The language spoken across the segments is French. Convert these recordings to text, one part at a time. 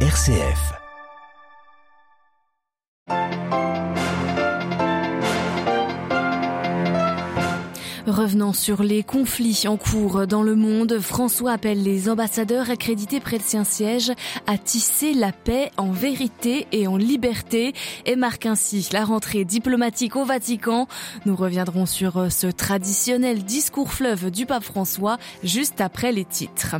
RCF. Revenant sur les conflits en cours dans le monde, François appelle les ambassadeurs accrédités près de saint siège à tisser la paix en vérité et en liberté et marque ainsi la rentrée diplomatique au Vatican. Nous reviendrons sur ce traditionnel discours fleuve du pape François juste après les titres.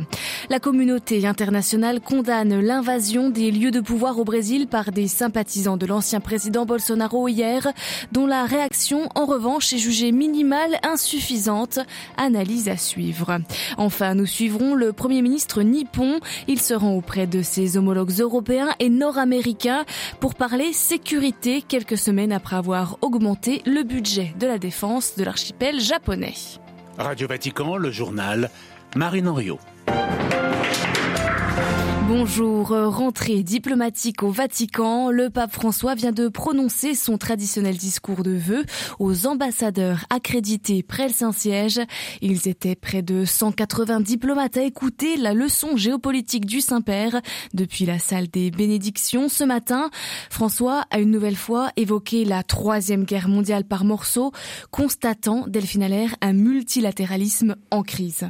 La communauté internationale condamne l'invasion des lieux de pouvoir au Brésil par des sympathisants de l'ancien président Bolsonaro hier, dont la réaction en revanche est jugée minimale insuffisante suffisante. Analyse à suivre. Enfin, nous suivrons le Premier ministre nippon. Il se rend auprès de ses homologues européens et nord-américains pour parler sécurité quelques semaines après avoir augmenté le budget de la défense de l'archipel japonais. Radio Vatican, le journal Marine Henriot. Bonjour, rentrée diplomatique au Vatican. Le pape François vient de prononcer son traditionnel discours de vœux aux ambassadeurs accrédités près le Saint-Siège. Ils étaient près de 180 diplomates à écouter la leçon géopolitique du Saint-Père depuis la salle des bénédictions ce matin. François a une nouvelle fois évoqué la troisième guerre mondiale par morceaux, constatant, Delphine Allaire, un multilatéralisme en crise.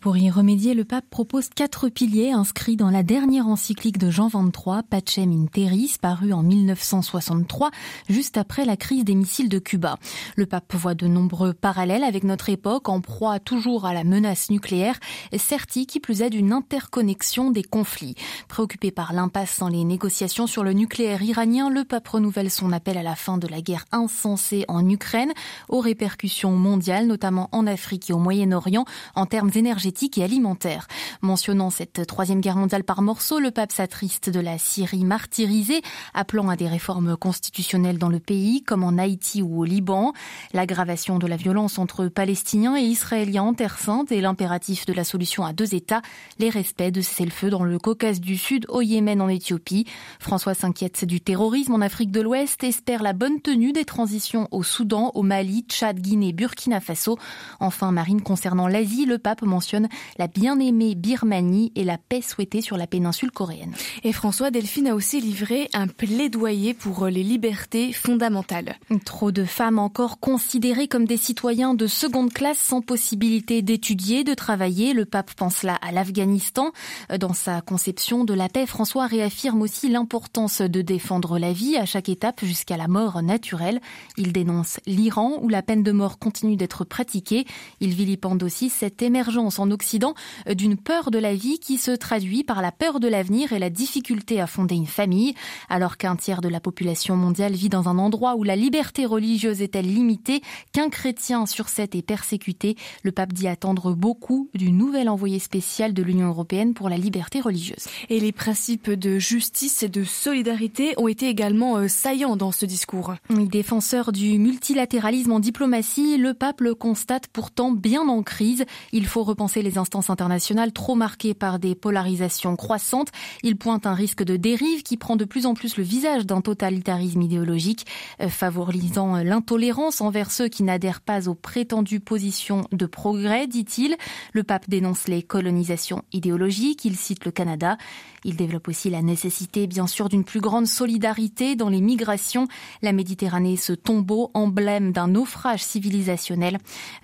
Pour y remédier, le pape propose quatre piliers inscrits dans la dernière encyclique de Jean XXIII, Pacem in Terris, parue en 1963, juste après la crise des missiles de Cuba. Le pape voit de nombreux parallèles avec notre époque, en proie toujours à la menace nucléaire, certi qui plus est d'une interconnexion des conflits. Préoccupé par l'impasse dans les négociations sur le nucléaire iranien, le pape renouvelle son appel à la fin de la guerre insensée en Ukraine, aux répercussions mondiales, notamment en Afrique et au Moyen-Orient, en termes énergétiques et alimentaires. Mentionnant cette troisième guerre mondiale par morceaux, le pape s'attriste de la Syrie martyrisée, appelant à des réformes constitutionnelles dans le pays, comme en Haïti ou au Liban, l'aggravation de la violence entre Palestiniens et Israéliens en Terre Sainte et l'impératif de la solution à deux États, les respects de cessez-le-feu dans le Caucase du Sud, au Yémen, en Éthiopie. François s'inquiète du terrorisme en Afrique de l'Ouest, espère la bonne tenue des transitions au Soudan, au Mali, Tchad, Guinée, Burkina Faso. Enfin, Marine, concernant l'Asie, le pape mentionne la bien-aimée Birmanie et la paix souhaitée sur la péninsule coréenne. Et François Delphine a aussi livré un plaidoyer pour les libertés fondamentales. Trop de femmes encore considérées comme des citoyens de seconde classe sans possibilité d'étudier, de travailler. Le pape pense là à l'Afghanistan. Dans sa conception de la paix, François réaffirme aussi l'importance de défendre la vie à chaque étape jusqu'à la mort naturelle. Il dénonce l'Iran où la peine de mort continue d'être pratiquée. Il vilipende aussi cette émergence en Occident d'une peur de la vie qui se traduit par la peur de l'avenir et la difficulté à fonder une famille. Alors qu'un tiers de la population mondiale vit dans un endroit où la liberté religieuse est-elle limitée, qu'un chrétien sur sept est persécuté, le pape dit attendre beaucoup du nouvel envoyé spécial de l'Union européenne pour la liberté religieuse. Et les principes de justice et de solidarité ont été également euh, saillants dans ce discours. Défenseur du multilatéralisme en diplomatie, le pape le constate pourtant bien en crise. Il faut repenser les instances internationales trop marquées par des polarisations Il pointe un risque de dérive qui prend de plus en plus le visage d'un totalitarisme idéologique, euh, favorisant l'intolérance envers ceux qui n'adhèrent pas aux prétendues positions de progrès, dit-il. Le pape dénonce les colonisations idéologiques, il cite le Canada. Il développe aussi la nécessité, bien sûr, d'une plus grande solidarité dans les migrations. La Méditerranée, ce tombeau emblème d'un naufrage civilisationnel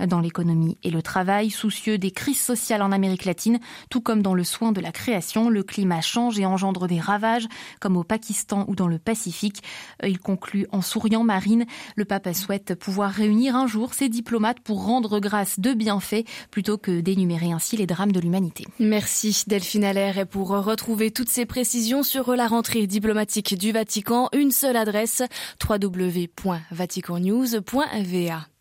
dans l'économie et le travail, soucieux des crises sociales en Amérique latine, tout comme dans le soin de la création le climat change et engendre des ravages, comme au Pakistan ou dans le Pacifique. Euh, il conclut en souriant Marine. Le pape souhaite pouvoir réunir un jour ses diplomates pour rendre grâce de bienfaits plutôt que d'énumérer ainsi les drames de l'humanité. Merci Delphine Allaire. Et pour retrouver toutes ces précisions sur la rentrée diplomatique du Vatican, une seule adresse www.vaticannews.va.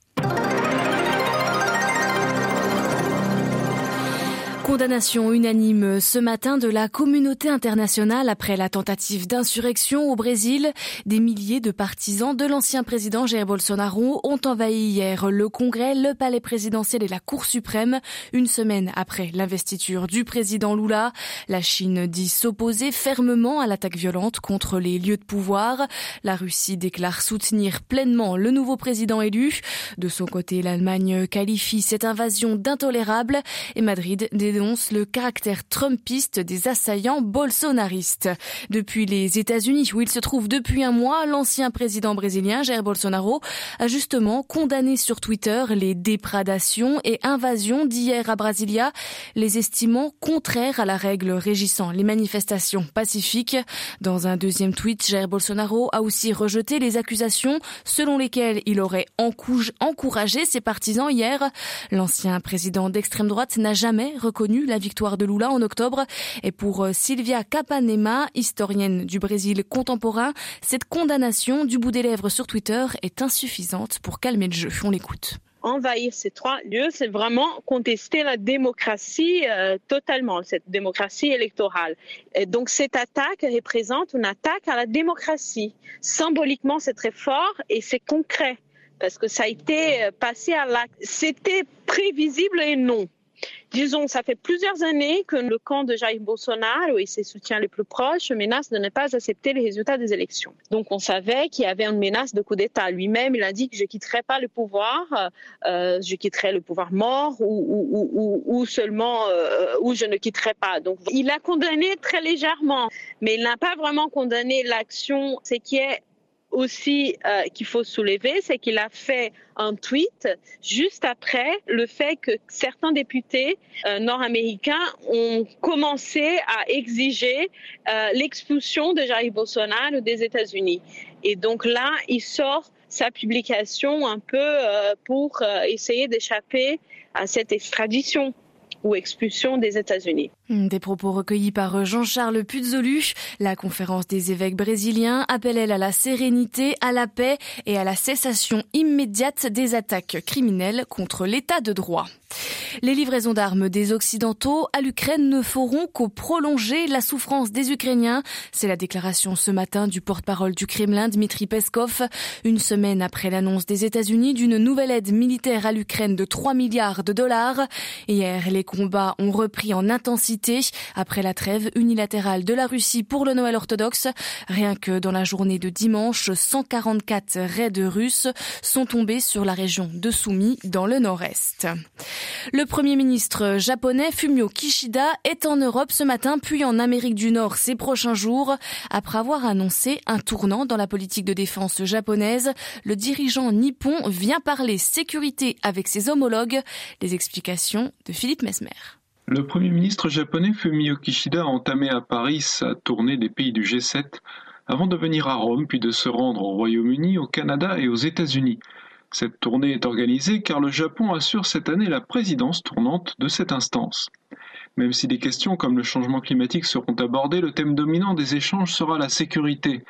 Condamnation unanime ce matin de la communauté internationale après la tentative d'insurrection au Brésil. Des milliers de partisans de l'ancien président Jair Bolsonaro ont envahi hier le Congrès, le palais présidentiel et la Cour suprême, une semaine après l'investiture du président Lula. La Chine dit s'opposer fermement à l'attaque violente contre les lieux de pouvoir. La Russie déclare soutenir pleinement le nouveau président élu. De son côté, l'Allemagne qualifie cette invasion d'intolérable et Madrid dénonce le caractère trumpiste des assaillants bolsonaristes. Depuis les États-Unis, où il se trouve depuis un mois, l'ancien président brésilien Jair Bolsonaro a justement condamné sur Twitter les déprédations et invasions d'hier à Brasilia, les estimant contraires à la règle régissant les manifestations pacifiques. Dans un deuxième tweet, Jair Bolsonaro a aussi rejeté les accusations selon lesquelles il aurait encouragé ses partisans hier. L'ancien président d'extrême droite n'a jamais reconnu la victoire de Lula en octobre. Et pour euh, Silvia Capanema, historienne du Brésil contemporain, cette condamnation du bout des lèvres sur Twitter est insuffisante pour calmer le jeu. On l'écoute envahir ces trois lieux, c'est vraiment contester la démocratie euh, totalement, cette démocratie électorale. Donc cette attaque représente une attaque à la démocratie. Symboliquement, c'est très fort et c'est concret parce que ça a été euh, passé à l'acte. C'était prévisible et non. Disons, ça fait plusieurs années que le camp de Jair Bolsonaro et ses soutiens les plus proches menacent de ne pas accepter les résultats des élections. Donc, on savait qu'il y avait une menace de coup d'État. Lui-même, il a dit que je quitterai pas le pouvoir, euh, je quitterai le pouvoir mort ou, ou, seulement euh, ou je ne quitterai pas. Donc, il a condamné très légèrement, mais il n'a pas vraiment condamné l'action. C'est qui est aussi euh, qu'il faut soulever, c'est qu'il a fait un tweet juste après le fait que certains députés euh, nord-américains ont commencé à exiger euh, l'expulsion de Jair Bolsonaro des États-Unis. Et donc là, il sort sa publication un peu pour essayer d'échapper à cette extradition ou expulsion des États-Unis. Hmm, des propos recueillis par Jean-Charles Puzolu. La conférence des évêques brésiliens appelle elle à la sérénité, à la paix et à la cessation immédiate des attaques criminelles contre l'état de droit. Les livraisons d'armes des Occidentaux à l'Ukraine ne feront qu'au prolonger la souffrance des Ukrainiens. C'est la déclaration ce matin du porte-parole du Kremlin, Dmitri Peskov, une semaine après l'annonce des États-Unis d'une nouvelle aide militaire à l'Ukraine de 3 milliards de dollars. Hier, les combats ont repris en intensité après la trêve unilatérale de la Russie pour le Noël orthodoxe. Rien que dans la journée de dimanche, 144 raids russes sont tombés sur la région de Soumy dans le nord-est. Premier ministre japonais Fumio Kishida est en Europe ce matin puis en Amérique du Nord ces prochains jours. Après avoir annoncé un tournant dans la politique de défense japonaise, le dirigeant nippon vient parler sécurité avec ses homologues. Les explications de Philippe Mesmer. Le Premier ministre japonais Fumio Kishida a entamé à Paris sa tournée des pays du G7 avant de venir à Rome puis de se rendre au Royaume-Uni, au Canada et aux États-Unis. Cette tournée est organisée car le Japon assure cette année la présidence tournante de cette instance. Même si des questions comme le changement climatique seront abordées, le thème dominant des échanges sera la sécurité.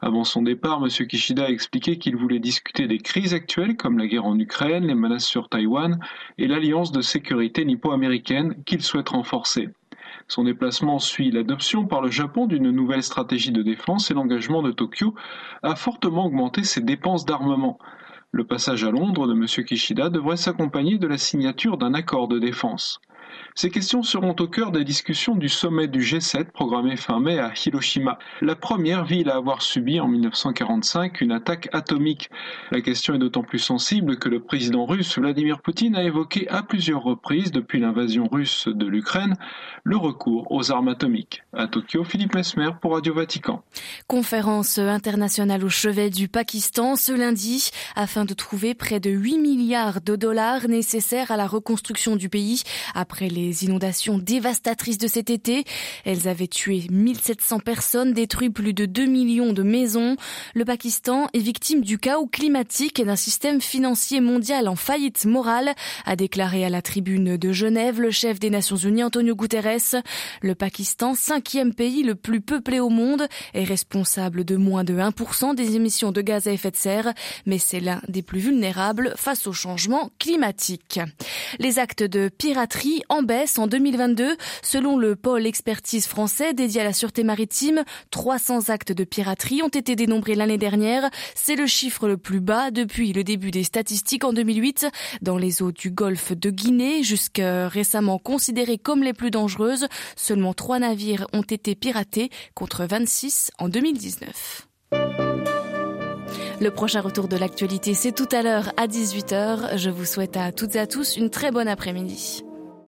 Avant son départ, M. Kishida a expliqué qu'il voulait discuter des crises actuelles comme la guerre en Ukraine, les menaces sur Taïwan et l'alliance de sécurité nippo-américaine qu'il souhaite renforcer. Son déplacement suit l'adoption par le Japon d'une nouvelle stratégie de défense et l'engagement de Tokyo a fortement augmenté ses dépenses d'armement. Le passage à Londres de M. Kishida devrait s'accompagner de la signature d'un accord de défense. Ces questions seront au cœur des discussions du sommet du G7 programmé fin mai à Hiroshima, la première ville à avoir subi en 1945 une attaque atomique. La question est d'autant plus sensible que le président russe Vladimir Poutine a évoqué à plusieurs reprises depuis l'invasion russe de l'Ukraine le recours aux armes atomiques. À Tokyo, Philippe Mesmer pour Radio Vatican. Conférence internationale au chevet du Pakistan ce lundi afin de trouver près de 8 milliards de dollars nécessaires à la reconstruction du pays après les inondations dévastatrices de cet été. Elles avaient tué 1700 personnes, détruit plus de 2 millions de maisons. Le Pakistan est victime du chaos climatique et d'un système financier mondial en faillite morale, a déclaré à la tribune de Genève le chef des Nations Unies Antonio Guterres. Le Pakistan, cinquième pays le plus peuplé au monde, est responsable de moins de 1% des émissions de gaz à effet de serre, mais c'est l'un des plus vulnérables face au changement climatique. Les actes de piraterie en baisse en 2022. Selon le pôle expertise français dédié à la sûreté maritime, 300 actes de piraterie ont été dénombrés l'année dernière. C'est le chiffre le plus bas depuis le début des statistiques en 2008. Dans les eaux du golfe de Guinée, jusqu'à récemment considérées comme les plus dangereuses, seulement 3 navires ont été piratés contre 26 en 2019. Le prochain retour de l'actualité, c'est tout à l'heure à 18h. Je vous souhaite à toutes et à tous une très bonne après-midi.